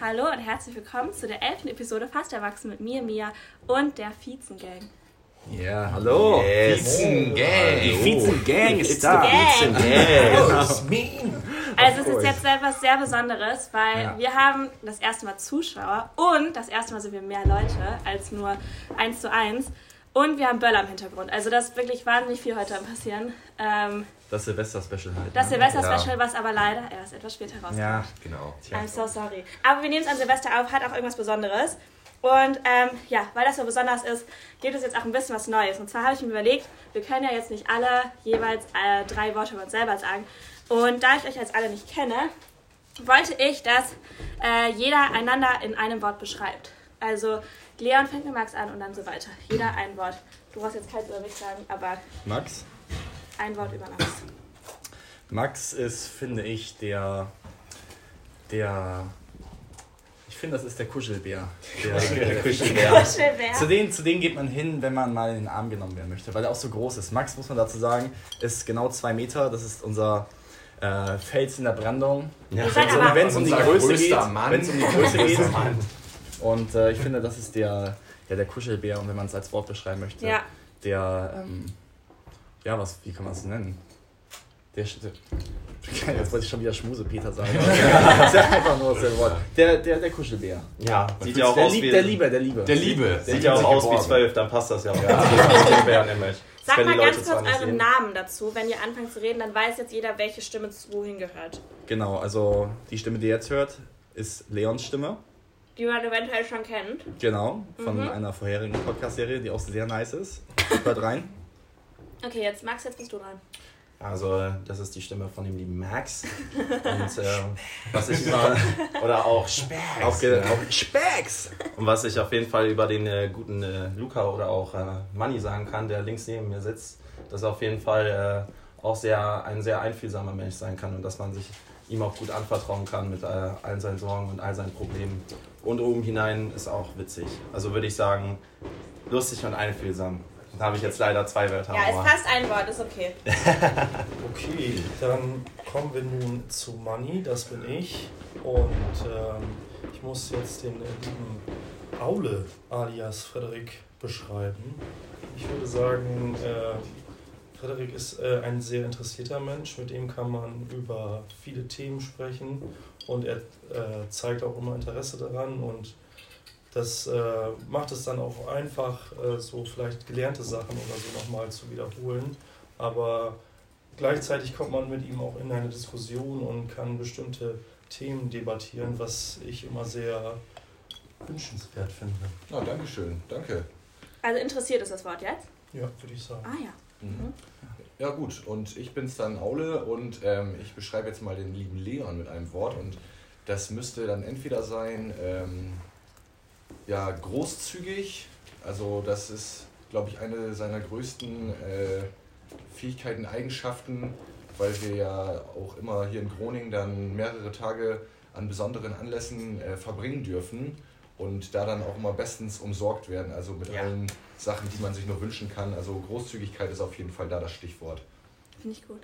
Hallo und herzlich willkommen zu der elften Episode Fast Erwachsen mit mir, Mia und der Vizen-Gang. Ja, hallo. Yes. Vizen-Gang. Die Vizen-Gang ist da. gang. Vizen-Gang. Also es ist jetzt etwas sehr Besonderes, weil Ja. wir haben das erste Mal Zuschauer und das erste Mal sind wir mehr Leute als nur eins zu eins. Und wir haben Böller im Hintergrund. Also das ist wirklich wahnsinnig viel heute am passieren. Ähm, Das Silvester-Special halt. das ne? Silvester-Special, was aber leider erst etwas später rauskommt. Ja, genau. I'm so sorry. Aber wir nehmen es an Silvester auf, hat auch irgendwas Besonderes. Und ähm, ja, weil das so besonders ist, gibt es jetzt auch ein bisschen was Neues. Und zwar habe ich mir überlegt, wir können ja jetzt nicht alle jeweils äh, drei Worte über uns selber sagen. Und da ich euch jetzt alle nicht kenne, wollte ich, dass äh, jeder einander in einem Wort beschreibt. Also Leon fängt mit Max an und dann so weiter. Jeder ein Wort. Du brauchst jetzt keins über mich sagen, aber Max? Ein Wort über Max. Max ist, finde ich, der. Der. Ich finde, das ist der Kuschelbär. Der, der Kuschelbär. Kuschelbär. Zu denen, zu denen geht man hin, wenn man mal in den Arm genommen werden möchte, weil er auch so groß ist. Max, muss man dazu sagen, ist genau zwei Meter. Das ist unser äh, Fels in der Brandung. Ja. Wenn es um die Unser Größe geht, wenn es um die Größe geht. Und äh, ich finde, das ist der, ja, der Kuschelbär. Und wenn man es als Wort beschreiben möchte, Ja. der, ähm, ja, was, wie kann man es nennen? Der, Sch- der jetzt wollte ich schon wieder Schmusepeter sagen. das ist ja einfach nur das Wort. Der, der, der Kuschelbär. Ja, Sieht ja auch der, aus wie der Liebe, der Liebe. der Liebe. Sieht ja auch aus wie zwölf, dann passt das ja auch. Ja. Bären nämlich. Sag mal ganz kurz euren sehen. Namen dazu. Wenn ihr anfangt zu reden, dann weiß jetzt jeder, welche Stimme zu wohin gehört. Genau, also die Stimme, die ihr jetzt hört, ist Leons Stimme. Die man eventuell schon kennt. Genau, von Mhm. einer vorherigen Podcast-Serie, die auch sehr nice ist. Hört rein. Okay, jetzt Max, jetzt bist du dran. Also, das ist die Stimme von dem lieben Max. Und ähm, was ich immer, oder auch Specs. Auch, Specks! Und was ich auf jeden Fall über den äh, guten äh, Luca oder auch äh, Manni sagen kann, der links neben mir sitzt, dass er auf jeden Fall äh, auch sehr, ein sehr einfühlsamer Mensch sein kann und dass man sich ihm auch gut anvertrauen kann mit äh, all seinen Sorgen und all seinen Problemen. Und oben hinein ist auch witzig. Also würde ich sagen, lustig und einfühlsam. Da habe ich jetzt leider zwei Wörter. Ja, es passt ein Wort, ist okay. Okay, dann kommen wir nun zu Money, das bin ich. Und ähm, ich muss jetzt den äh, lieben Aule alias Frederik beschreiben. Ich würde sagen, äh, Frederik ist äh, ein sehr interessierter Mensch, mit dem kann man über viele Themen sprechen und er äh, zeigt auch immer Interesse daran und das äh, macht es dann auch einfach, äh, so vielleicht gelernte Sachen oder so nochmal zu wiederholen. Aber gleichzeitig kommt man mit ihm auch in eine Diskussion und kann bestimmte Themen debattieren, was ich immer sehr wünschenswert finde. Oh, danke schön, danke. Also interessiert ist das Wort jetzt? Ja, würde ich sagen. Ah ja. Mhm. Ja gut, und ich bin's dann Aule und ähm, ich beschreibe jetzt mal den lieben Leon mit einem Wort und das müsste dann entweder sein, ähm, ja, großzügig, also das ist, glaube ich, eine seiner größten äh, Fähigkeiten, Eigenschaften, weil wir ja auch immer hier in Groningen dann mehrere Tage an besonderen Anlässen äh, verbringen dürfen und da dann auch immer bestens umsorgt werden, also mit Ja. allen Sachen, die man sich nur wünschen kann. Also Großzügigkeit ist auf jeden Fall da das Stichwort. Finde ich gut.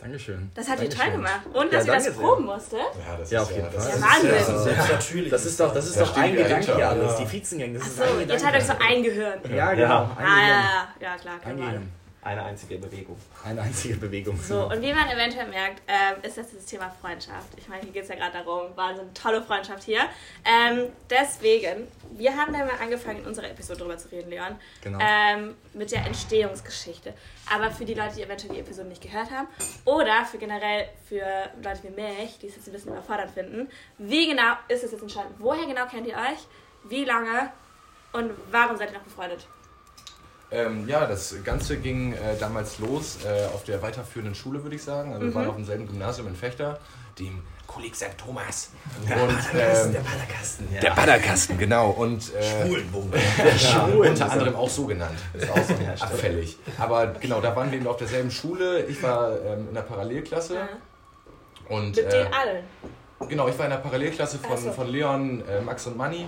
Dankeschön. Das hat ihr toll gemacht. Und Ja, dass ihr das danke sehr. proben musste. Ja, das Ja, ist auf jeden das Fall. ist Ja, Wahnsinn. ja- natürlich. Das ist doch, das ist doch ein Gedanke hier alles. Ja. Die Vizengang, das ist Achso, ein ihr Gedanke. teilt euch so ein Gehirn. Ja, genau. Ja. Ein Ah, Gehirn. ja, ja, klar, Mal. Gehirn. Eine einzige Bewegung. Eine einzige Bewegung. So, und wie man eventuell merkt, ähm, ist das das Thema Freundschaft. Ich meine, hier geht es ja gerade darum, war so eine tolle Freundschaft hier. Ähm, deswegen, wir haben dann mal angefangen, in unserer Episode drüber zu reden, Leon, Genau. ähm, mit der Entstehungsgeschichte. Aber für die Leute, die eventuell die Episode nicht gehört haben, oder für generell für Leute wie mich, die es jetzt ein bisschen überfordert finden, wie genau ist es jetzt entstanden? Woher genau kennt ihr euch? Wie lange? Und warum seid ihr noch befreundet? Ähm, ja, das Ganze ging äh, damals los äh, auf der weiterführenden Schule, würde ich sagen. Also wir Mhm. waren auf demselben Gymnasium in Fechter, dem Kolleg St. Thomas. Und, ähm, der Ballerkasten. Ja. der Bannerkasten, genau. Und äh, Schwulenbunker. ja, unter anderem auch so genannt. Ist auch so Hersteller. Abfällig. Aber genau, da waren wir eben auf derselben Schule. Ich war ähm, in der Parallelklasse. Ja. Und, Mit äh, den allen. Genau, ich war in der Parallelklasse von, so. von Leon, äh, Max und Manni.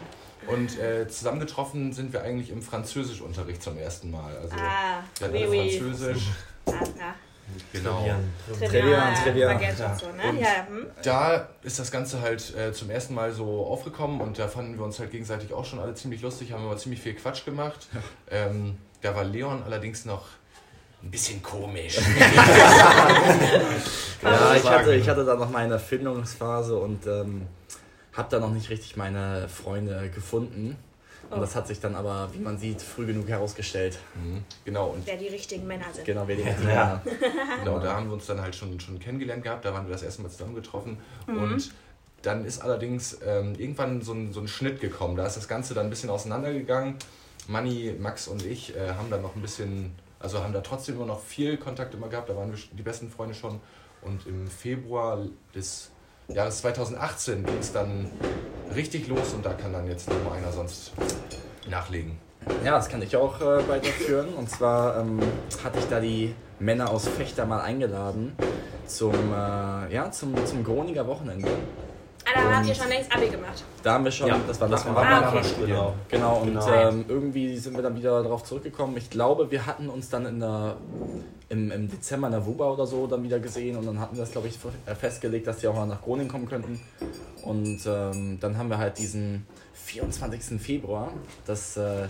Und äh, zusammengetroffen sind wir eigentlich im Französischunterricht zum ersten Mal. Also Ah, wir hatten oui, oui. Französisch. Ah, ja. Genau. Und so, ne? Hm. Da ist das Ganze halt äh, zum ersten Mal so aufgekommen und da fanden wir uns halt gegenseitig auch schon alle ziemlich lustig, haben immer ziemlich viel Quatsch gemacht. Ähm, da war Leon allerdings noch ein bisschen komisch. Ja, ich hatte, ich hatte da noch meine Findungsphase und ähm, habe da noch nicht richtig meine Freunde gefunden. Und Oh. das hat sich dann aber, wie man sieht, früh genug herausgestellt. Mhm, genau, und Wer die richtigen Männer sind. Genau, wer die richtigen Ja. Männer. genau, da haben wir uns dann halt schon, schon kennengelernt gehabt, da waren wir das erste Mal zusammengetroffen. Mhm. Und dann ist allerdings ähm, irgendwann so ein, so ein Schnitt gekommen. Da ist das Ganze dann ein bisschen auseinandergegangen. Manni, Max und ich äh, haben dann noch ein bisschen, also haben da trotzdem immer noch viel Kontakt immer gehabt. Da waren wir die besten Freunde schon. Und im Februar des Jahres 2018 ging es dann richtig los und da kann dann jetzt noch mal einer sonst nachlegen. Ja, das kann ich auch äh, weiterführen. Und zwar ähm, hatte ich da die Männer aus Fechter mal eingeladen zum, äh, ja, zum, zum Groninger Wochenende. Ah, da habt ihr schon längst Abi gemacht. Da haben wir schon, Ja, das war das nach war Ah, okay. Genau. Genau, und Genau. Ähm, irgendwie sind wir dann wieder darauf zurückgekommen. Ich glaube, wir hatten uns dann in der, im, im Dezember in der WUBA oder so dann wieder gesehen und dann hatten wir das, glaube ich, fe- festgelegt, dass die auch mal nach Groningen kommen könnten. Und ähm, dann haben wir halt diesen 24. Februar, das äh,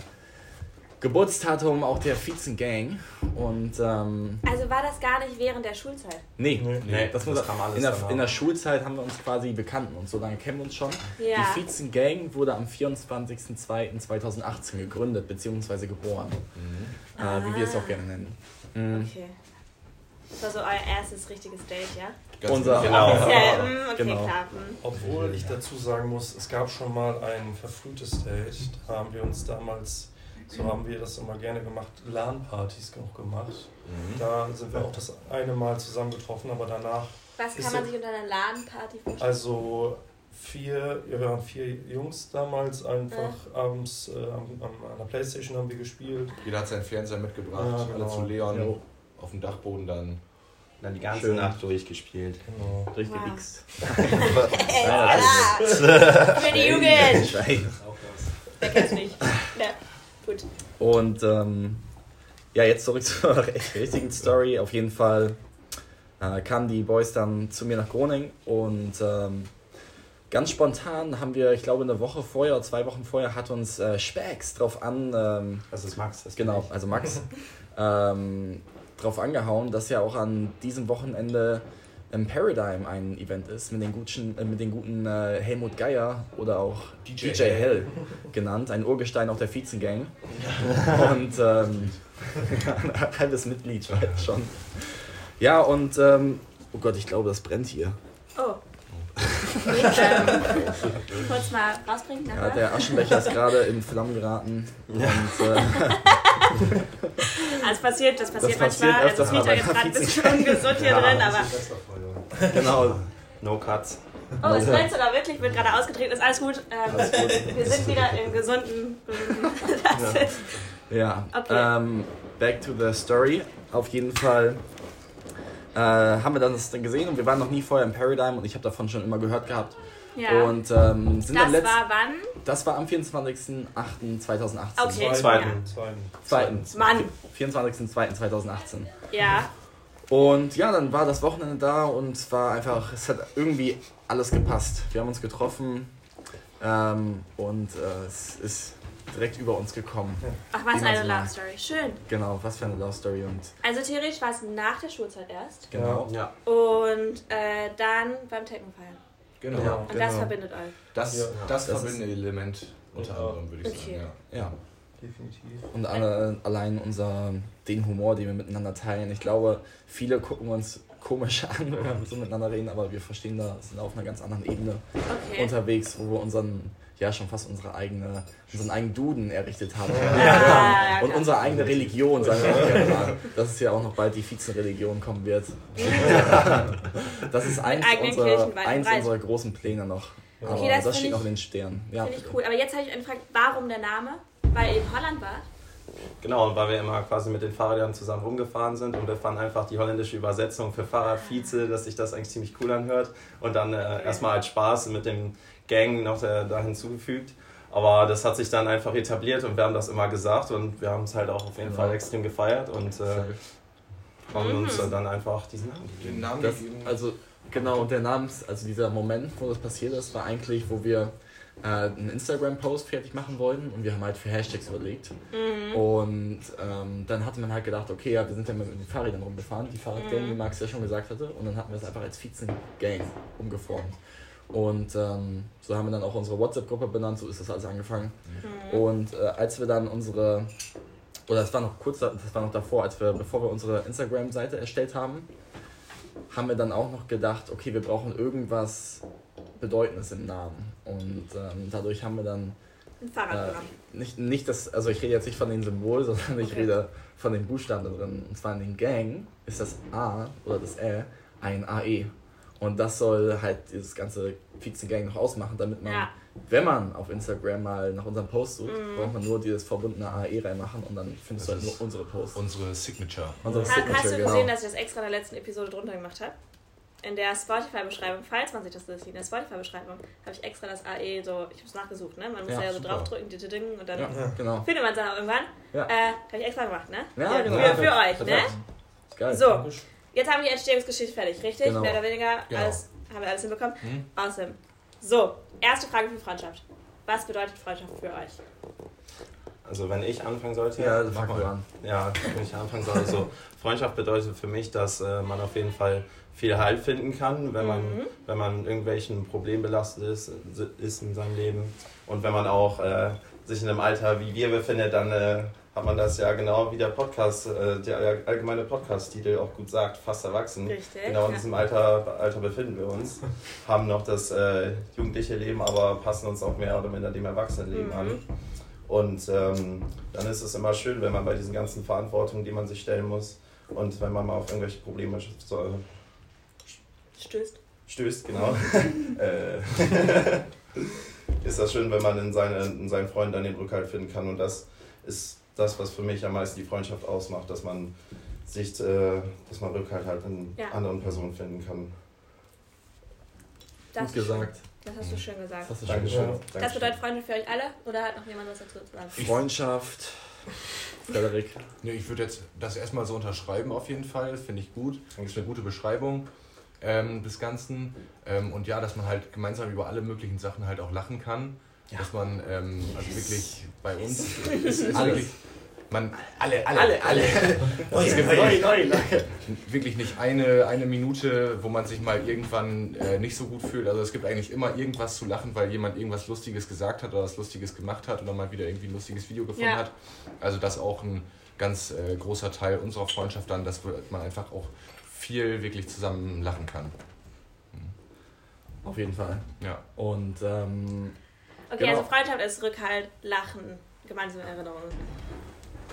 Geburtsdatum auch der Vizen Gang. Und ähm, Also war das gar nicht während der Schulzeit? nee, Nee. Nee, das, das muss, kam alles in, der, in der Schulzeit haben wir uns quasi bekannt und so lange kennen wir uns schon. Ja. Die Vizen Gang wurde am 24.02.2018 gegründet bzw. geboren, äh, wie wir es auch gerne nennen. Mhm. Okay. Das war so euer erstes richtiges Date, ja? Ganz Unser- Genau. Ja, mm, okay, Genau. klar. mm. Obwohl ich dazu sagen muss, es gab schon mal ein verfrühtes Date. Da haben wir uns damals, so haben wir das immer gerne gemacht, LAN-Partys noch gemacht. Mhm. Da sind wir auch das eine Mal zusammengetroffen, aber danach, Was kann man so- sich unter einer Ladenparty vorstellen? also vier, ja, wir waren vier Jungs damals, einfach abends äh, am, am, an der Playstation haben wir gespielt. Jeder hat seinen Fernseher mitgebracht, Ja, genau. alle zu Leon Jo. auf dem Dachboden dann. Dann die ganze Schön. Nacht durchgespielt. Genau. Durchgewichst. Alter! Für die Jugend! Ich weiß. Wer kennt's nicht? Und ähm, ja, jetzt zurück zur richtigen Story. Auf jeden Fall äh, kamen die Boys dann zu mir nach Groningen und ähm, ganz spontan haben wir, ich glaube, eine Woche vorher, zwei Wochen vorher, hat uns äh, Specs drauf an, ähm, Das ist Max. Das genau, also Max, ähm, drauf angehauen, dass ja auch an diesem Wochenende im Paradigm ein Event ist mit den guten, äh, mit den guten äh, Helmut Geier oder auch DJ DJ, Hell genannt, ein Urgestein auch der Vizengang. Und ähm, ein halbes Mitglied schon. Ja, und ähm, oh Gott, ich glaube, das brennt hier. Oh. Ähm, kurz mal rausbringen Ja, der Aschenbecher ist gerade in Flammen geraten. Und äh, Also passiert, das passiert Das passiert manchmal. Also öfters es riecht mal ja jetzt gerade ein bisschen ungesund hier drin, aber. genau, No Cuts. Oh, es brennt sogar wirklich, wird gerade ausgetreten, ist alles gut. Ähm, Alles gut. Wir sind wieder im gesunden. Das ist, Ja, Okay. ähm, back to the story. Auf jeden Fall äh, haben wir das dann gesehen und wir waren noch nie vorher im Paradigm und ich habe davon schon immer gehört gehabt. ja. Und ähm, sind das dann letzt war wann? das war am 24.08.2018. Okay. Zweiten. Zweiten. Zweiten. Mann. 24.02.2018. Ja. Und ja, dann war das Wochenende da und es war einfach, es hat irgendwie alles gepasst. Wir haben uns getroffen ähm, und äh, es ist direkt über uns gekommen. Ach, was eine so Love. Story. Schön. Genau, was für eine Love Story und Also theoretisch war es nach der Schulzeit erst. genau. Ja. Und äh, dann beim Techno feiern. Genau. Ja. Und das Genau. verbindet euch. Das, Ja. das, Das verbindende Element unter Ja. anderem, würde ich Okay. sagen. Ja. Definitiv. Und alle, allein unser, den Humor, den wir miteinander teilen. Ich glaube, viele gucken uns komisch an, wenn wir so miteinander reden, aber wir verstehen da, sind auf einer ganz anderen Ebene Okay. unterwegs, wo wir unseren, ja schon fast unsere eigene, unseren eigenen Duden errichtet haben. Ja, ja, Und unsere eigene Religion, sagen wir auch gerne mal. Dass es ja auch noch bald die Vizenreligion kommen wird. Das ist eins, unserer, eins unserer großen Pläne noch. Aber Okay, das das, steht ich- noch in den Sternen. Ja. Finde ich cool. Aber jetzt habe ich einen gefragt, warum der Name? Weil ihr in Holland wart? Genau, und weil wir immer quasi mit den Fahrrädern zusammen rumgefahren sind und wir fanden einfach die holländische Übersetzung für Fahrradvize, dass sich das eigentlich ziemlich cool anhört. Und dann äh, erstmal als Spaß mit dem Gang noch äh, da hinzugefügt. Aber das hat sich dann einfach etabliert und wir haben das immer gesagt und wir haben es halt auch auf jeden Genau. Fall extrem gefeiert. Und äh, haben Mhm. uns dann einfach diesen Namen Den gegeben. Namen Das, gegeben. also genau, und der Namens, also dieser Moment, wo das passiert ist, war eigentlich, wo wir äh, einen Instagram-Post fertig machen wollten und wir haben halt für Hashtags überlegt. Mhm. Und ähm, dann hatte man halt gedacht, okay, ja, wir sind ja mit den Fahrrädern rumgefahren, die Fahrradgang, Mhm. wie Max ja schon gesagt hatte, und dann hatten wir es einfach als Vizen-Gang umgeformt. Und ähm, so haben wir dann auch unsere WhatsApp-Gruppe benannt, so ist das alles angefangen. Mhm. Und äh, als wir dann unsere, oder das war noch kurz, da- das war noch davor, als wir, bevor wir unsere Instagram-Seite erstellt haben, haben wir dann auch noch gedacht, okay, wir brauchen irgendwas Bedeutendes im Namen. Und ähm, dadurch haben wir dann Ein Fahrradprogramm. nicht, nicht das, also ich rede jetzt nicht von den Symbolen, sondern ich Okay. rede von den Buchstaben da drin. Und zwar in den Gang ist das A oder das Ä ein AE. Und das soll halt dieses ganze Vizen-Gang noch ausmachen, damit man, Ja. wenn man auf Instagram mal nach unserem Post sucht, Mhm. braucht man nur dieses verbundene AE reinmachen und dann findest Das du halt nur unsere Posts. Unsere Signature. Unsere Ha- Hast Signature, du genau. gesehen, dass ich das extra in der letzten Episode drunter gemacht habe? In der Spotify-Beschreibung, falls man sich das sieht, in der Spotify-Beschreibung habe ich extra das AE so, ich habe es nachgesucht, ne? Man muss Ja, ja, so super. draufdrücken, die Ding und dann Ja, genau. findet man es dann auch irgendwann. Ja. Äh, habe ich extra gemacht, ne? Ja, für, ja, für, für euch, ne? Geil. So, jetzt haben wir die Entstehungsgeschichte fertig, richtig? Genau. Mehr oder weniger Genau. alles, haben wir alles hinbekommen. Mhm. Awesome. So, erste Frage für Freundschaft. Was bedeutet Freundschaft für euch? Also wenn ich anfangen sollte, Ja, Mach fang mal. du an. Ja, wenn ich anfangen soll. Also, Freundschaft bedeutet für mich, dass äh, man auf jeden Fall viel Halt finden kann, wenn man, Mhm. wenn man irgendwelchen Problemen belastet ist, ist in seinem Leben. Und wenn man auch äh, sich in einem Alter wie wir befindet, dann äh, hat man das ja genau wie der Podcast, äh, der allgemeine Podcast-Titel auch gut sagt, fast erwachsen. Richtig. Genau in diesem Alter, Alter befinden wir uns, haben noch das äh, jugendliche Leben, aber passen uns auch mehr oder minder dem Erwachsenenleben Mhm. an. Und ähm, dann ist es immer schön, wenn man bei diesen ganzen Verantwortungen, die man sich stellen muss, und wenn man mal auf irgendwelche Probleme so, Stößt. stößt, genau, äh, ist das schön, wenn man in, seine, in seinen Freunden dann den Rückhalt finden kann. Und das ist das, was für mich am meisten die Freundschaft ausmacht, dass man sich, äh, dass man Rückhalt halt in Ja. anderen Personen finden kann. Das Gut schön. gesagt. Das hast du schön gesagt. Das hast du schon Dankeschön. gesagt. Das Dankeschön. bedeutet Freundschaft für euch alle oder hat noch jemand was dazu zu sagen? Freundschaft. Frederik. Nee, ich würde jetzt das erstmal so unterschreiben auf jeden Fall. Das finde ich gut. Das ist eine gute Beschreibung ähm, des Ganzen. Ähm, und ja, dass man halt gemeinsam über alle möglichen Sachen halt auch lachen kann. Ja. Dass man, ähm, also wirklich bei uns ist, Alles. wirklich, man, alle, alle, alle. Es gibt Neu, neu, neu. wirklich nicht eine, eine Minute, wo man sich mal irgendwann äh, nicht so gut fühlt. Also es gibt eigentlich immer irgendwas zu lachen, weil jemand irgendwas Lustiges gesagt hat oder was Lustiges gemacht hat oder mal wieder irgendwie ein lustiges Video gefunden Ja. hat. Also das ist auch ein ganz äh, großer Teil unserer Freundschaft dann, dass man einfach auch viel wirklich zusammen lachen kann. Auf jeden Fall. Ja. Und ähm, Okay, Genau. also Freundschaft ist Rückhalt, Lachen, gemeinsame Erinnerungen.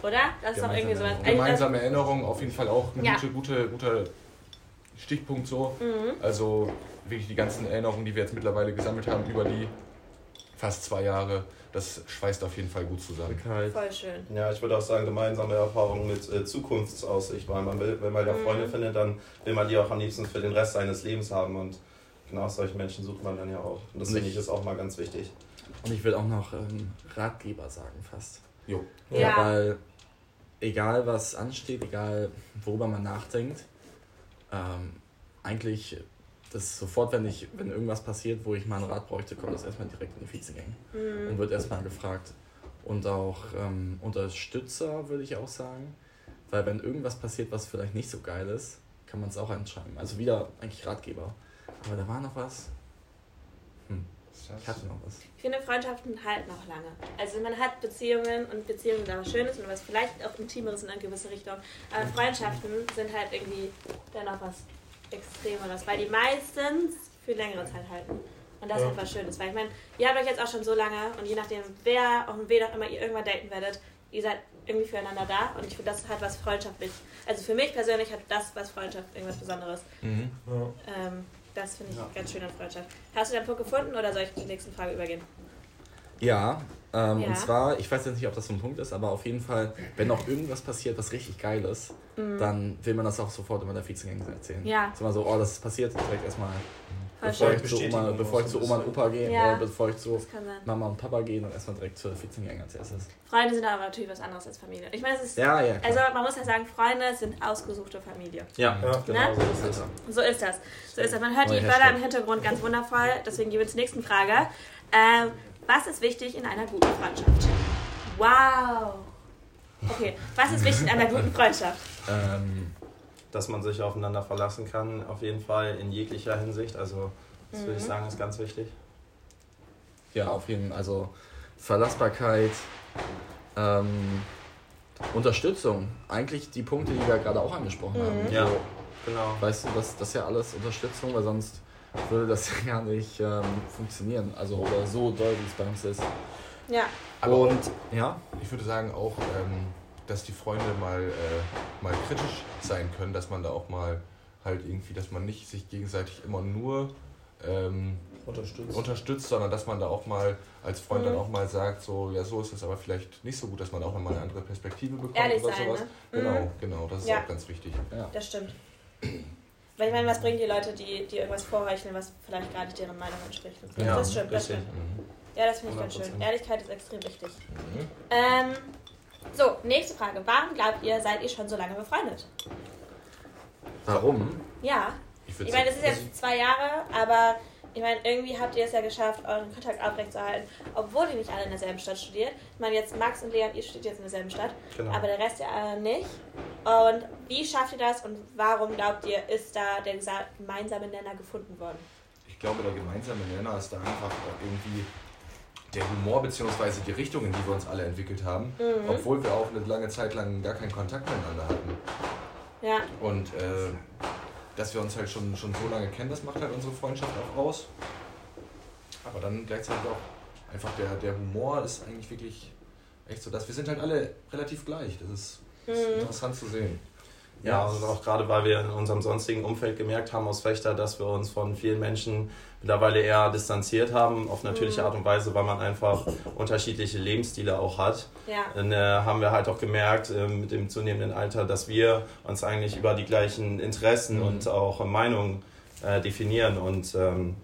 Oder? Das ist doch irgendwie sowas. Also, Gemeinsame Erinnerungen, auf jeden Fall auch ein Ja. gute, gute, guter Stichpunkt so. Mhm. Also wirklich die ganzen Erinnerungen, die wir jetzt mittlerweile gesammelt haben über die fast zwei Jahre, das schweißt auf jeden Fall gut zusammen. Voll schön. Ja, ich würde auch sagen, gemeinsame Erfahrungen mit äh, Zukunftsaussicht, weil man will, wenn man ja Mhm. Freunde findet, dann will man die auch am liebsten für den Rest seines Lebens haben und genau solche Menschen sucht man dann ja auch. Und das finde ich- ich ist auch mal ganz wichtig. Und ich will auch noch ähm, Ratgeber sagen fast. Jo. Ja. Weil egal was ansteht, egal worüber man nachdenkt, ähm, eigentlich das ist sofort, wenn ich, wenn irgendwas passiert, wo ich mal einen Rat bräuchte, kommt das erstmal direkt in die Vizegang Mhm. und wird erstmal gefragt. Und auch ähm, Unterstützer würde ich auch sagen, weil wenn irgendwas passiert, was vielleicht nicht so geil ist, kann man es auch anschreiben. Also wieder eigentlich Ratgeber. Aber da war noch was. Hm, ich hatte noch was. Ich finde, Freundschaften halten auch lange. Also man hat Beziehungen und Beziehungen sind was Schönes und was vielleicht auch Intimeres in eine gewisse Richtung. Aber Freundschaften sind halt irgendwie dann noch was Extremeres, weil die meistens für längere Zeit halten. Und das ist Ja. halt was Schönes. Weil ich meine, ihr habt euch jetzt auch schon so lange und je nachdem, wer auf wen auch immer ihr irgendwann daten werdet, ihr seid irgendwie füreinander da und ich finde, das hat was freundschaftlich. Also für mich persönlich hat das was Freundschaft irgendwas Besonderes. Mhm. Ja. Ähm, das finde ich Ja. ganz schön an Freundschaft. Hast du den Punkt gefunden oder soll ich zur nächsten Frage übergehen? Ja, ähm, Ja. und zwar, ich weiß jetzt nicht, ob das so ein Punkt ist, aber auf jeden Fall, wenn noch irgendwas passiert, was richtig geil ist, dann will man das auch sofort immer der Vizegang erzählen. Mhm. Ja. Ist immer so, oh, das ist passiert, direkt erstmal bevor ich, zu Oma, bevor ich zu Oma und. Opa gehe Ja. oder bevor ich zu. Mama und Papa gehe und erstmal direkt zur 14-Jährigen als erstes. Freunde sind aber natürlich was anderes als Familie. Ich meine, es ist. Ja, ja. Also man muss ja sagen, Freunde sind ausgesuchte Familie. Ja, Ja. genau Ne? so ist. So ist das. So ist das. Man hört die Neuer Wörter im Hintergrund ganz wundervoll. Deswegen gehen wir zur nächsten Frage. Ähm, was ist wichtig in einer guten Freundschaft? Wow. Okay, was ist wichtig in einer guten Freundschaft? ähm, Dass man sich aufeinander verlassen kann, auf jeden Fall in jeglicher Hinsicht. Also, das würde ich Mhm. sagen, ist ganz wichtig. ja, auf jeden Fall. Also Verlassbarkeit, ähm, Unterstützung. Eigentlich die Punkte, die wir gerade auch angesprochen haben. Mhm. Ja, So, genau. Weißt du, das, das ist ja alles Unterstützung, weil sonst würde das ja gar nicht ähm, funktionieren. Also oder so doll, wie es bei uns ist. Ja, Aber Und ja, ich würde sagen auch, ähm, dass die Freunde mal, äh, mal kritisch sein können, dass man da auch mal halt irgendwie, dass man nicht sich gegenseitig immer nur ähm, Unterstützt. unterstützt, sondern dass man da auch mal als Freund Mhm. dann auch mal sagt, so, ja, so ist es aber vielleicht nicht so gut, dass man auch mal eine andere Perspektive bekommt Ehrlich oder sein, sowas. ne? Genau, Mhm. genau, das ist Ja. auch ganz wichtig. ja. das stimmt. Weil ich meine, was bringen die Leute, die, die irgendwas vorheucheln, was vielleicht gar nicht deren Meinung entspricht? Ja, das stimmt, das stimmt. Mhm. Ja, das finde ich ganz schön. 100%. Ehrlichkeit ist extrem wichtig. Mhm. Ähm, so, nächste Frage. Warum glaubt ihr, seid ihr schon so lange befreundet? Warum? Ja, Ich, ich meine, es ist jetzt zwei Jahre, aber ich meine, irgendwie habt ihr es ja geschafft, euren Kontakt aufrechtzuerhalten, obwohl ihr nicht alle in derselben Stadt studiert. Ich meine, jetzt Max und Leon, ihr studiert jetzt in derselben Stadt, genau. aber der Rest ja nicht. Und wie schafft ihr das und warum glaubt ihr, ist da der gemeinsame Nenner gefunden worden? Ich glaube, der gemeinsame Nenner ist da einfach irgendwie der Humor bzw. die Richtung, in die wir uns alle entwickelt haben, Mhm. obwohl wir auch eine lange Zeit lang gar keinen Kontakt miteinander hatten. Ja, Und äh, dass wir uns halt schon, schon so lange kennen, das macht halt unsere Freundschaft auch aus. Aber dann gleichzeitig auch einfach der, der Humor ist eigentlich wirklich echt so, dass wir sind halt alle relativ gleich. Das ist, das ist Mhm. interessant zu sehen. Ja, und auch gerade, weil wir in unserem sonstigen Umfeld gemerkt haben aus Fechter, dass wir uns von vielen Menschen mittlerweile eher distanziert haben, auf natürliche Mhm. Art und Weise, weil man einfach unterschiedliche Lebensstile auch hat. ja, Dann äh, haben wir halt auch gemerkt äh, mit dem zunehmenden Alter, dass wir uns eigentlich über die gleichen Interessen Mhm. und auch Meinungen äh, definieren und ähm,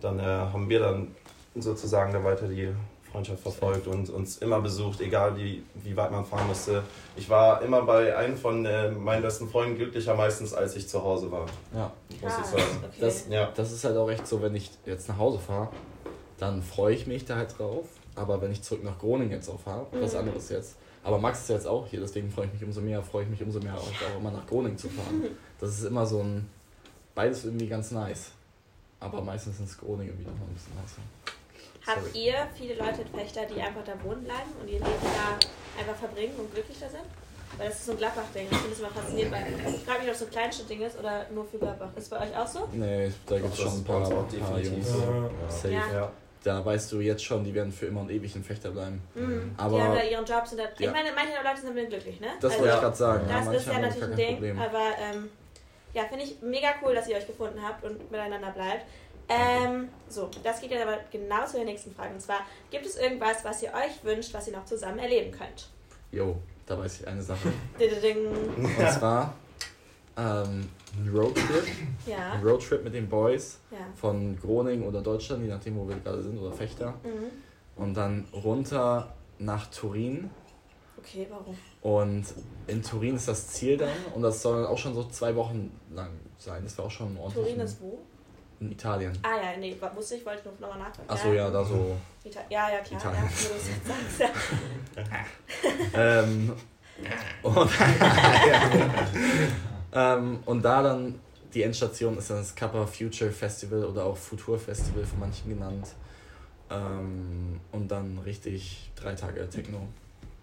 dann äh, haben wir dann sozusagen da weiter die Freundschaft verfolgt und uns immer besucht, egal wie, wie weit man fahren musste. Ich war immer bei einem von äh, meinen besten Freunden glücklicher meistens, als ich zu Hause war, Ja. muss Ah, ich sagen. okay. Das, Ja. das ist halt auch echt so, wenn ich jetzt nach Hause fahre, dann freue ich mich da halt drauf. Aber wenn ich zurück nach Groningen jetzt auch fahre, was Mhm. anderes jetzt. Aber Max ist ja jetzt auch hier, deswegen freue ich mich umso mehr, freue ich mich umso mehr auch, auch immer nach Groningen zu fahren. Das ist immer so ein, beides irgendwie ganz nice. Aber meistens ist Groningen wieder noch ein bisschen nicer. Habt Sorry. ihr viele Leute in Fechter, die einfach da wohnen bleiben und ihr Leben da einfach verbringen und glücklich da sind? Weil das ist so ein Gladbach-Ding. Ich finde es immer faszinierend, weil ich frage mich, ob es so ein Kleinstadt-Ding ist oder nur für Gladbach. Ist bei euch auch so? Nee, da gibt es schon ein paar, paar Jungs. Ja. Safe. Ja. Ja. Da weißt du jetzt schon, die werden für immer und ewig in Fechter bleiben. Mhm. Aber- die haben da ihren Job, sind da, Ja. Ich meine, manche Leute sind glücklich, ne? Das also, wollte ich gerade sagen. Das ist ja natürlich ein Ding, Problem. aber ähm, ja, finde ich mega cool, dass ihr euch gefunden habt und miteinander bleibt. Ähm, so, das geht jetzt aber genau zu der nächsten Frage. Und zwar, gibt es irgendwas, was ihr euch wünscht, was ihr noch zusammen erleben könnt? Jo, da weiß ich eine Sache. Und zwar ähm, ein Roadtrip. Ja, Ein Roadtrip mit den Boys ja. von Groningen oder Deutschland, je nachdem, wo wir gerade sind, oder Fechter. Mhm. Und dann runter nach Turin. Okay, warum? Und in Turin ist das Ziel dann. Und das soll auch schon so zwei Wochen lang sein. Das war auch schon ordentlich. Turin in, ist wo? In Italien. Ah ja, nee, wusste ich, wollte ich noch nochmal nachfragen. Achso, ja, da so. Ita ja, ja, klar. Italien. Du sagst, ja. ähm, und, ähm, und da dann die Endstation ist dann das Kappa Future Festival oder auch Futur Festival von manchen genannt. Ähm, und dann richtig drei Tage Techno.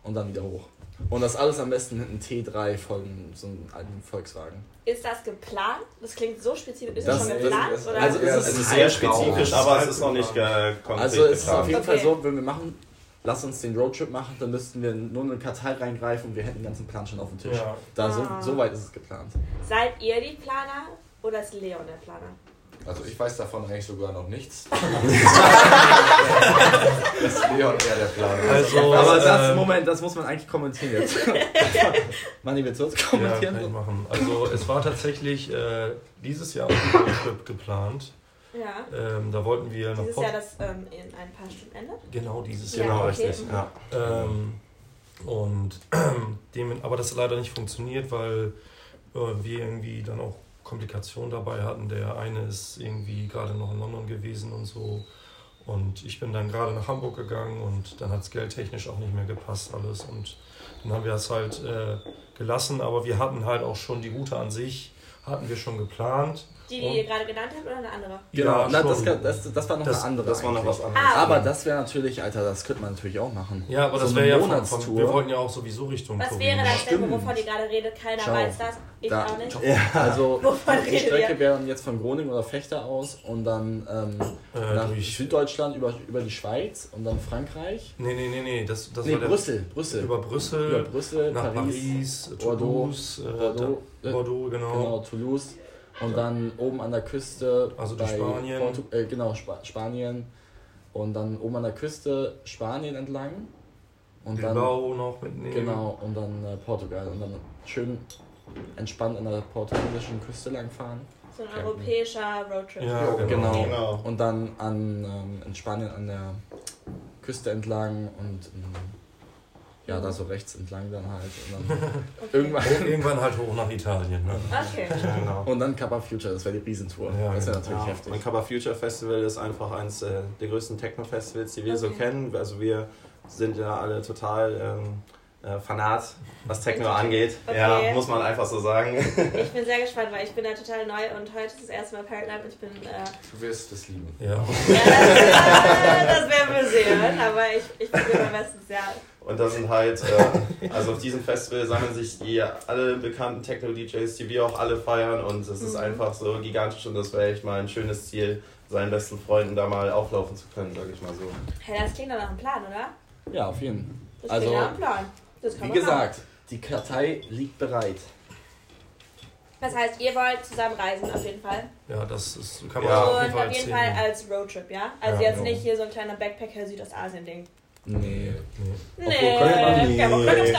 Und dann wieder hoch. Und das alles am besten mit einem T3 von so einem alten Volkswagen. Ist das geplant? Das klingt so spezifisch. Ist Das- das, schon geplant? das- oder? also ist es- ist Halbtraum. sehr spezifisch, aber es ist noch nicht äh, konkret Also es ist auf geplant. jeden Fall Okay. so, wenn wir machen, lass uns den Roadtrip machen, dann müssten wir nur in eine Kartei reingreifen und wir hätten den ganzen Plan schon auf dem Tisch. Ja. Da so, Ah. so weit ist es geplant. Seid ihr die Planer oder ist Leon der Planer? Also ich weiß davon eigentlich sogar noch nichts. das ist Leon eher der Plan. Also, Aber das, ähm, Moment, das muss man eigentlich kommentieren jetzt. Manni, willst du uns Ja, kommentieren? kann ich machen. Also es war tatsächlich äh, dieses Jahr auch ein Roadtrip geplant. Ja. Ähm, da wollten wir nach Dieses Port- Jahr das ähm, in ein paar Stunden endet. Genau, dieses Ja, Jahr. Genau, okay. richtig. Ja. Ähm, und dem, aber das hat leider nicht funktioniert, weil äh, wir irgendwie dann auch Komplikationen dabei hatten. Der eine ist irgendwie gerade noch in London gewesen und so. Und ich bin dann gerade nach Hamburg gegangen und dann hat es geldtechnisch auch nicht mehr gepasst alles. Und dann haben wir es halt äh, gelassen, aber wir hatten halt auch schon die Route an sich, hatten wir schon geplant. Die, die ihr gerade genannt habt oder eine andere? Genau, Ja, na, das, schon. das, das war noch Das- eine andere. Das war noch was anderes. Ah, Aber das wäre natürlich, Alter, das könnte man natürlich auch machen. Ja, aber So das wäre ja von, Monatstour. von, wir wollten ja auch sowieso Richtung Was Korea. wäre das denn, wovon ihr gerade redet? Keiner Schau. weiß das. Ich Da- auch nicht. Also Wovon die Strecke wäre dann jetzt von Groningen oder Fechter aus und dann ähm, Äh, nach durch- Süddeutschland über, über die Schweiz und dann Frankreich. Nee, nee, nee, nee, das, das nee, war der, Brüssel, Brüssel. über Brüssel, Über Brüssel, nach Paris, Paris, Bordeaux, Toulouse, äh, Bordeaux, da- äh, Bordeaux, genau. genau, Toulouse. Und dann oben an der Küste Also durch Spanien. Portu äh, genau, Spa Spanien. Und dann oben an der Küste Spanien entlang. Und dann, Bilbao noch mitnehmen. genau, und dann äh, Portugal. Und dann schön entspannt an der portugiesischen Küste langfahren. So ein Campen. europäischer Roadtrip. Ja, genau. Genau. Genau. Und dann an, ähm, in Spanien an der Küste entlang und ähm, ja, da so rechts entlang dann halt. Und dann Okay. irgendwann. Und irgendwann halt hoch nach Italien. Ne? Okay. Ja, genau. Und dann Kappa Future, das wäre die Riesentour. Ja, das wäre genau. natürlich Ja, heftig. mein Kappa Future Festival ist einfach eines äh, der größten Techno-Festivals, die wir so Okay. kennen. Also wir sind ja alle total ähm, äh, Fanat, was Techno angeht. Okay. Ja, muss man einfach so sagen. Ich bin sehr gespannt, weil ich bin da total neu und heute ist das erste Mal Paradigm. Ich bin. Äh, Du wirst es lieben. Ja. ja, das, das werden wir sehen, aber ich, ich probiere mein Bestes, ja. Und da sind halt, äh, also auf diesem Festival sammeln sich die alle bekannten Techno-DJs, die wir auch alle feiern. Und es ist Mhm. einfach so gigantisch und das wäre echt mal ein schönes Ziel, seinen besten Freunden da mal auflaufen zu können, sage ich mal so. Hey, das klingt doch nach einem Plan, oder? Ja, auf jeden Das Also, klingt nach einem Plan. Das kann Wie man gesagt, die Kartei liegt bereit. Machen. Das heißt, ihr wollt zusammen reisen, auf jeden Fall. ja, das ist, kann man Ja. auf und jeden Fall auf jeden Fall als Roadtrip, ja? Also Ja, jetzt genau. nicht hier so ein kleiner Backpacker-Südostasien-Ding. Nee. Nee. Nee, könnte man- ja, man könnte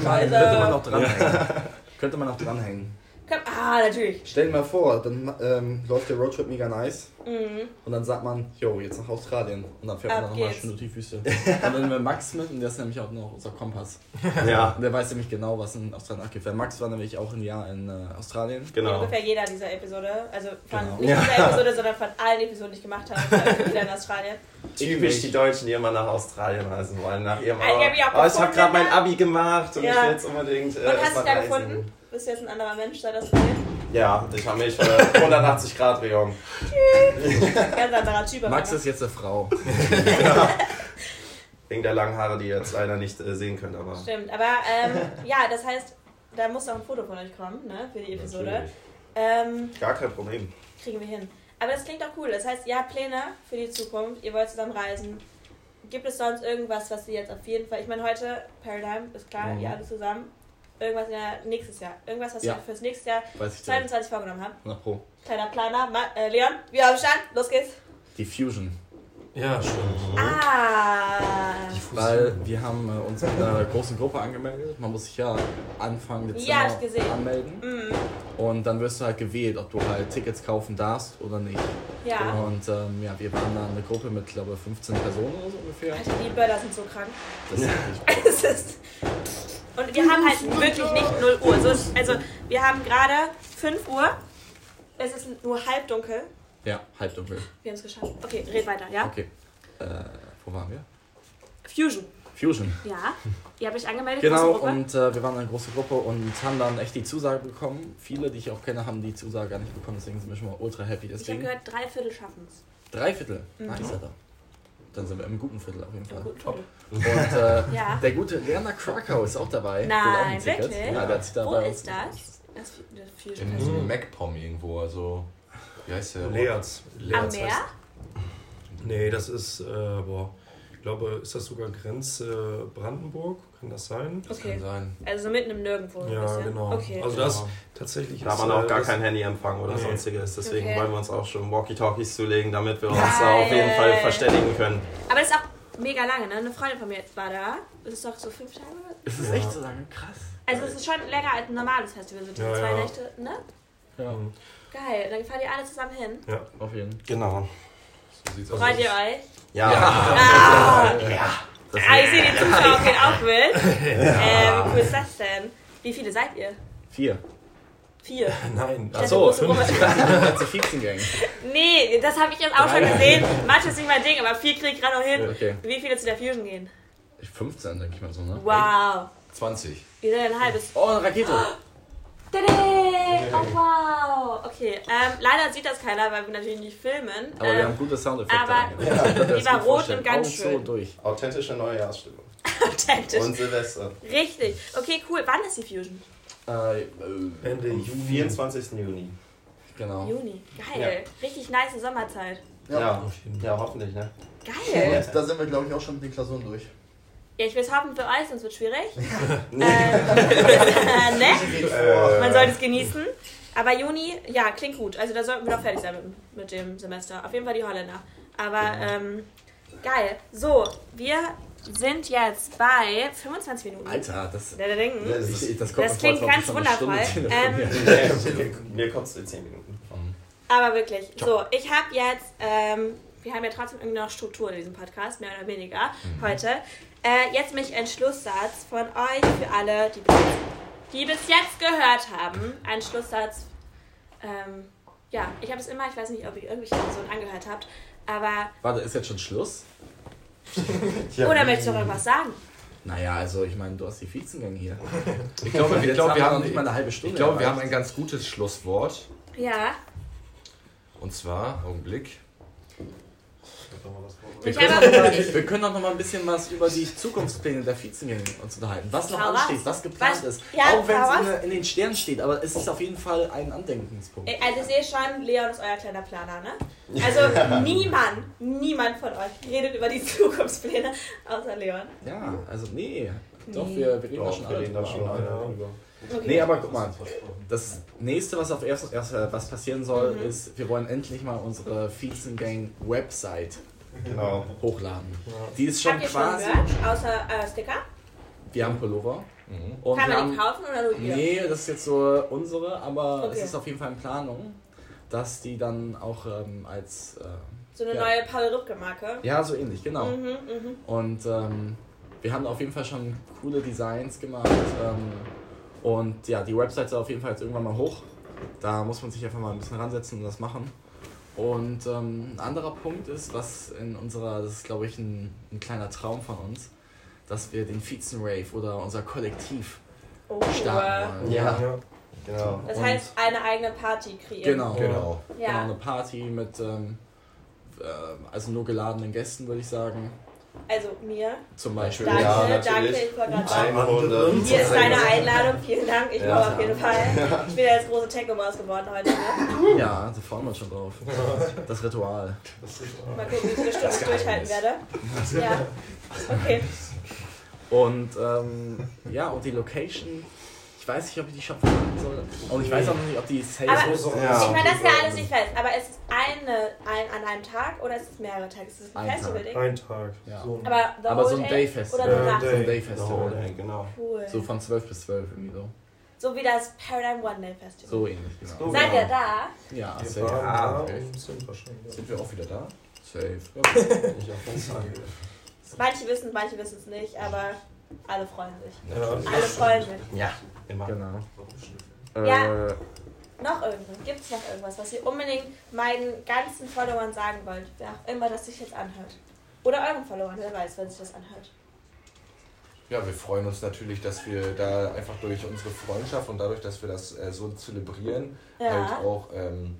man, könnte man noch dranhängen. könnte man noch dranhängen. Ah, natürlich. Stell dir mal vor, dann ähm, läuft der Roadtrip mega nice Mhm. und dann sagt man, jo, jetzt nach Australien. Und dann fährt man Ab dann nochmal schön durch die Wüste. dann nehmen wir Max mit und der ist nämlich auch noch unser Kompass. Ja, Und der weiß nämlich genau, was in Australien abgeht. Weil Max war nämlich auch ein Jahr in äh, Australien. Genau. ungefähr jeder dieser Episode. Also von Genau. nicht Ja. dieser Episode, sondern von allen Episoden, die ich gemacht habe. wieder in Australien. Typisch die Deutschen, die immer nach Australien reisen wollen, nach ihrem ich hab mich auch Oh, ich habe gerade mein? Abi gemacht und Ja. ich will jetzt unbedingt. Äh, Und hast du da reisen. gefunden? Bist du jetzt ein anderer Mensch seit Australien? Ja, ich habe mich äh, 180 Grad Drehung. Ganz anderer Typ. aber Max ist jetzt eine Frau. Wegen der langen Haare, die ihr jetzt leider nicht äh, sehen könnt, aber. Stimmt, aber ähm, ja, das heißt, da muss auch ein Foto von euch kommen, ne, für die Episode. Ähm, Gar kein Problem. kriegen wir hin. Aber das klingt doch cool. Das heißt, ihr habt Pläne für die Zukunft, ihr wollt zusammen reisen. Gibt es sonst irgendwas, was ihr jetzt auf jeden Fall. Ich meine, heute Paradigm, ist klar, Mhm. ihr alle zusammen. Irgendwas in der, nächstes Jahr. Irgendwas, was Ja. ihr fürs nächste Jahr Weiß ich direkt. 22 vorgenommen habt. Na pro. Kleiner Planer. Ma äh, Leon, wir haben Stand. Los geht's. Die Fusion. Ja, stimmt. Ah. Weil wir haben äh, uns mit einer großen Gruppe angemeldet. Man muss sich ja Anfang Ja, Dezember gesehen. anmelden. Mm, Und dann wirst du halt gewählt, ob du halt Tickets kaufen darfst oder nicht. ja. Und ähm, ja, wir waren da eine Gruppe mit, glaube ich, 15 Personen oder so ungefähr. Alter, die Böller sind so krank. Das ist wirklich Es ist. Und wir haben halt wirklich nicht 0 Uhr. So ist, also, wir haben gerade 5 Uhr. Es ist nur halb dunkel. Ja, halbdunkel. Wir haben es geschafft. Okay, red weiter, ja? Okay. Äh, wo waren wir? Fusion. Fusion. Ja. Ihr habt euch angemeldet. Genau, und äh, wir waren eine große Gruppe und haben dann echt die Zusage bekommen. Viele, die ich auch kenne, haben die Zusage gar nicht bekommen, deswegen sind wir schon mal ultra happy. Ich habe Deswegen gehört, drei Viertel schaffen es. drei Viertel. Mhm. Nice, Alter. Dann sind wir im guten Viertel auf jeden Fall. Top. Und äh, Ja. der gute Lerner Krakau ist auch dabei. Auch Nein, Ticket. wirklich? Ja, der hat sich da Wo ist das? Das, das In so einem MacPom irgendwo, also. Wie heißt der? Leerz. Am Meer? heißt- Nee, das ist, äh, boah, ich glaube, ist das sogar Grenze Brandenburg? Kann das sein? Das Okay. kann sein. Also mitten im Nirgendwo. ein Ja, bisschen. genau. Okay. Also das tatsächlich Da ist, haben wir auch äh, gar das- kein Handyempfang oder Nee. sonstiges. Deswegen Okay. wollen wir uns auch schon Walkie-Talkies zulegen, damit wir uns da auf jeden Fall verständigen können. Aber das ist auch mega lange, ne? Eine Freundin von mir war da. Das ist doch so fünf Tage. oder? Es ist Ja. echt so lange krass. Also es ist schon länger als ein normales Festival, so diese Ja, zwei ja. Nächte, ne? Ja. Mhm. Geil, dann fahrt ihr alle zusammen hin. Auf jeden Fall. Genau. So sieht's aus. Freut ihr euch? Ja. Ah, Das ah, ich sehe die Zuschauer gehen auch mit. Äh, wie cool ist das denn? Wie viele seid ihr? Vier. Vier. Nein. Ich hatte so, große Gruppe. Ganze Vizengang. Nee, das habe ich jetzt auch schon gesehen. Mathe ist nicht mein Ding, aber vier krieg ich gerade noch hin. Okay. Wie viele zu der Fusion gehen? 15, denke ich mal so, ne? Wow. 20. Ihr seid ein halbes. Oh, eine Rakete. Tada! Oh wow. Okay, ähm, leider sieht das keiner, weil wir natürlich nicht filmen. Aber wir ähm, haben gute Soundeffekte. aber-. Das die war rot vorstellen. und ganz schön. und durch. Authentische Neujahrsstimmung. authentisch. Und Silvester. Richtig. Okay, cool. Wann ist die Fusion? Äh, äh, Ende Juni. 24. Juni. genau. Juni. Geil. Richtig nice Sommerzeit. Ja. Ja, ja hoffentlich, ne? Geil. Da sind wir, glaube ich, auch schon mit den Klausuren durch. Ja, ich will es hoffen für euch, sonst wird es schwierig. ähm, ne? Man sollte es genießen. Aber Juni, ja, klingt gut. Also da sollten wir doch fertig sein mit, mit dem Semester. Auf jeden Fall die Holländer. Aber ähm, geil. So, wir sind jetzt bei 25 Minuten. Alter, das, Der denken. Das ist- das kommt Das mir klingt ganz wundervoll. Telefoniere. Mir kommt es in 10 Minuten. Aber wirklich. So, ich habe jetzt, ähm, wir haben ja trotzdem irgendwie noch Struktur in diesem Podcast, mehr oder weniger, heute. Äh, jetzt mich ein Schlusssatz von euch für alle, die bis, die bis jetzt gehört haben. Ein Schlusssatz. Ähm, ja, ich habe es immer, ich weiß nicht, ob ihr irgendwelche Personen angehört habt, aber. Warte, ist jetzt schon Schluss? Oder möchtest du noch irgendwas sagen? Naja, also ich meine, du hast die Vizengänge hier. Ich glaube, ich Jetzt glaube, wir haben wir haben noch nicht mal eine halbe Stunde Ich glaube, wir haben ein ganz gutes Schlusswort. Ja. Und zwar, Augenblick. Wir Ich können, habe- auch noch mal, wir können auch noch mal ein bisschen was über die Zukunftspläne der Vizengänge uns unterhalten. Was noch Schau ansteht, was. geplant Was? ist. Ja, auch wenn es in, in den Sternen steht, aber es ist auf jeden Fall ein Andenkenspunkt. Also ich sehe schon, Leon ist euer kleiner Planer, ne? Also niemand, niemand von euch redet über die Zukunftspläne, außer Leon. Ja, also nee. Doch, Nee. wir, wir reden da Doch, schon wir alle reden da drüber. schon alle Ja. drüber. Okay. Nee, aber guck mal. Das nächste, was auf erst, erst was passieren soll, Mhm. ist, wir wollen endlich mal unsere Viezengang Website Genau. hochladen. Ja. Die ist schon Habt ihr schon quasi. Merch, außer äh, Sticker? Wir haben Pullover. Mhm. Und Kann man die haben, kaufen oder nur? Nee, das ist jetzt so unsere, aber Okay. es ist auf jeden Fall in Planung, dass die dann auch ähm, als. Äh, So eine Ja. neue Paul Rübke-Marke. ja, so ähnlich, genau. Mhm, mhm. Und ähm, wir haben auf jeden Fall schon coole Designs gemacht. Ähm, und ja, die Website soll auf jeden Fall jetzt irgendwann mal hoch. Da muss man sich einfach mal ein bisschen ransetzen und das machen. Und ähm, ein anderer Punkt ist, was in unserer, das ist glaube ich ein, ein kleiner Traum von uns, dass wir den Vizen-Rave oder unser Kollektiv Oh, starten wollen. Ja. Ja. Genau. Das Und- heißt, eine eigene Party kreieren. Genau. Genau. Genau, Ja. eine Party mit ähm, äh, also nur geladenen Gästen, würde ich sagen. Also mir. Zum Beispiel. Danke, Ja, danke. Ich wollte gerade sagen. 100. Hier ist deine Einladung. Vielen Dank. Ich Ja. komme auf jeden Fall. Ich bin ja jetzt große Techno-Maus geworden heute. Ne? Ja, da freuen wir uns schon drauf. Das Ritual. Das ist, Mal gucken, wie viele Stunden ich durchhalten werde. Ja. Okay. Und ähm, ja, und die Location, ich weiß nicht, ob ich die schon verraten soll. Und ich weiß auch noch nicht, ob die safe Aber- ist. Ja. Ich meine, das ist ja alles nicht fest. Aber ist es eine, ein, an einem Tag oder ist es mehrere Tage? Ist es ein Ein Festival-Ding? ein Tag. Ja. So ein Aber, the Aber so ein day Day-Festival. Oder? So ein Day. Day-Festival. Day, genau. Cool. So von 12 bis 12 irgendwie so. So wie das Paradigm One Day Festival. So ähnlich, genau. So. Seid ihr da? Ja, Wir safe. waren da okay. und sind wahrscheinlich. Sind wir auch wieder da? Safe. Ich auf jeden Fall. Manche wissen, manche wissen es nicht, aber alle freuen sich. Ja, Alle freuen sich. Ja, immer. Genau. Ja. Äh, Noch irgendwas? Gibt es noch irgendwas, was ihr unbedingt meinen ganzen Followern sagen wollt? Wer auch immer das sich jetzt anhört. Oder euren Followern, wer weiß, wenn sich das anhört. Ja, wir freuen uns natürlich, dass wir da einfach durch unsere Freundschaft und dadurch, dass wir das äh, so zelebrieren, Ja. halt auch ähm,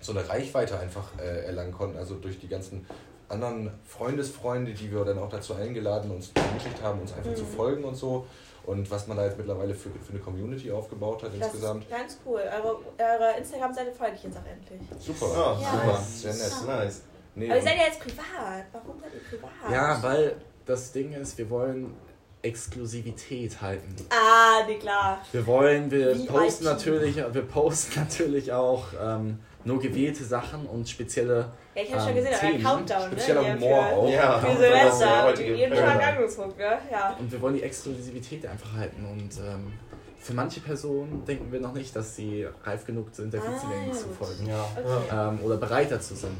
so eine Reichweite einfach äh, erlangen konnten. Also durch die ganzen anderen Freundesfreunde, die wir dann auch dazu eingeladen und uns ermutigt haben, uns einfach Mhm. zu folgen und so. Und was man da jetzt mittlerweile für, für eine Community aufgebaut hat Das insgesamt. ist ganz cool. Eure, eure Instagram-Seite folge ich jetzt auch endlich. Super, Ja, Ja. super, nice. sehr nett. Nice. Nee, Aber ihr seid ja jetzt privat. Warum seid ihr privat? ja, weil das Ding ist, wir wollen Exklusivität halten. Ah, nee, klar. Wir wollen, wir VIP. posten natürlich, wir posten natürlich auch ähm, nur gewählte Sachen und spezielle. Ja, ich habe schon Ähm, gesehen, euer Themen. Countdown, ne? spezieller Hier Humor für, auch. Ja, Für Silvester. heutige Jeden Tag angeguckt, ne? Ja. Und wir wollen die Exklusivität einfach halten und ähm, für manche Personen denken wir noch nicht, dass sie reif genug sind, der Ah, Vizegang ja, zu folgen. Ja. Ja. Ähm, oder bereit dazu sind.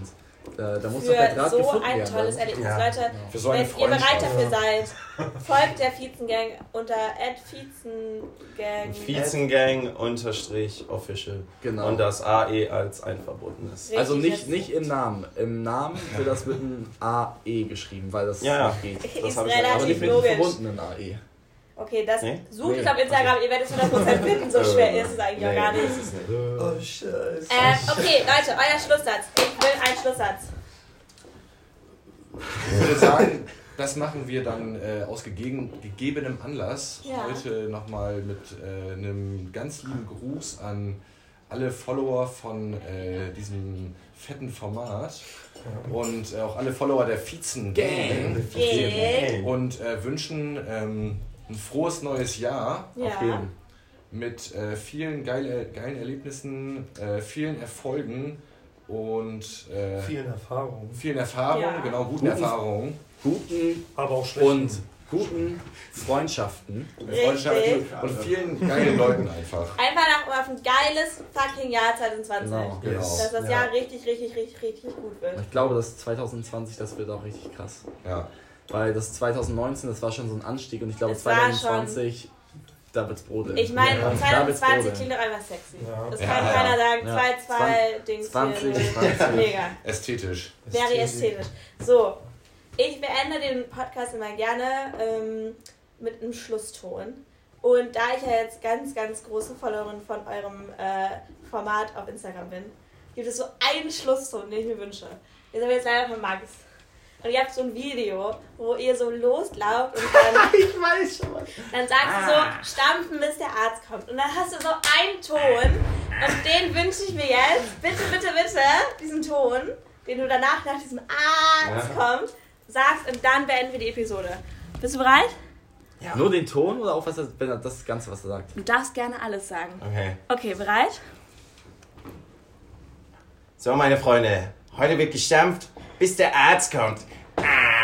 Äh, da muss doch der Für Draht so gefunden ein werden. tolles weil- Erlebnis. Ja. Leute, Für so eine wenn ihr bereit dafür seid, folgt der Vizengang unter @vizengang. Viezengang unterstrich official. Genau. Und das AE als ein verbundenes. Richtig Also nicht, nicht im Namen. Im Namen wird das mit einem AE geschrieben, weil das Ja, ja. nicht geht. Das Ist hab ich relativ Aber nicht mit logisch. verbundenen AE. Okay, das Nee? sucht Nee. es auf Instagram, ihr werdet es 100% finden, so schwer ist es eigentlich auch gar nicht. Oh, scheiße. Ähm, okay, Leute, euer Schlusssatz. Ich will einen Schlusssatz. Ich würde sagen, das machen wir dann äh, aus gegeben, gegebenem Anlass Ja. heute nochmal mit äh, einem ganz lieben Gruß an alle Follower von äh, diesem fetten Format und äh, auch alle Follower der Vizen Gang Gang. und äh, wünschen ähm, ein frohes neues Jahr Auf Ja. jeden. mit äh, vielen geile, geilen Erlebnissen, äh, vielen Erfolgen und äh, Vielen Erfahrungen. vielen Erfahrungen, Ja. genau, guten Guten- Erfahrungen. Guten Aber auch schlechten. und guten Freundschaften. Freundschaften und vielen geilen Leuten einfach. Einfach nach, auf ein geiles fucking Jahr 2020. Genau. Genau. Dass das Ja. Jahr richtig, richtig, richtig, richtig gut wird. ich glaube, dass 2020, das wird auch richtig krass. Ja. Weil das 2019, das war schon so ein Anstieg und ich glaube Es war 2020, da wird's brodeln. Ich meine, Ja, da wird's 2020 brodeln. klingt doch einfach sexy. Ja. Das kann ja. keiner sagen. Ja. 2-2 Dings. 20, hier, 20. Mega. Ästhetisch. Very ästhetisch. So, ich beende den Podcast immer gerne ähm, mit einem Schlusston. Und da ich ja jetzt ganz, ganz große Followerin von eurem äh, Format auf Instagram bin, gibt es so einen Schlusston, den ich mir wünsche. Jetzt habe ich jetzt leider von Max. Und ihr habt so ein Video, wo ihr so loslauft und dann, Ich weiß schon was. dann sagst du Ah. so, stampfen bis der Arzt kommt. Und dann hast du so einen Ton und den wünsche ich mir jetzt. Bitte, bitte, bitte, diesen Ton, den du danach nach diesem Arzt Ja. kommt, sagst und dann beenden wir die Episode. Bist du bereit? Nur den Ton oder auch was wenn er das Ganze, was er sagt? Du darfst gerne alles sagen. Okay. Okay, bereit? So, meine Freunde, Heute wird gestampft, bis der Arzt kommt. Ah.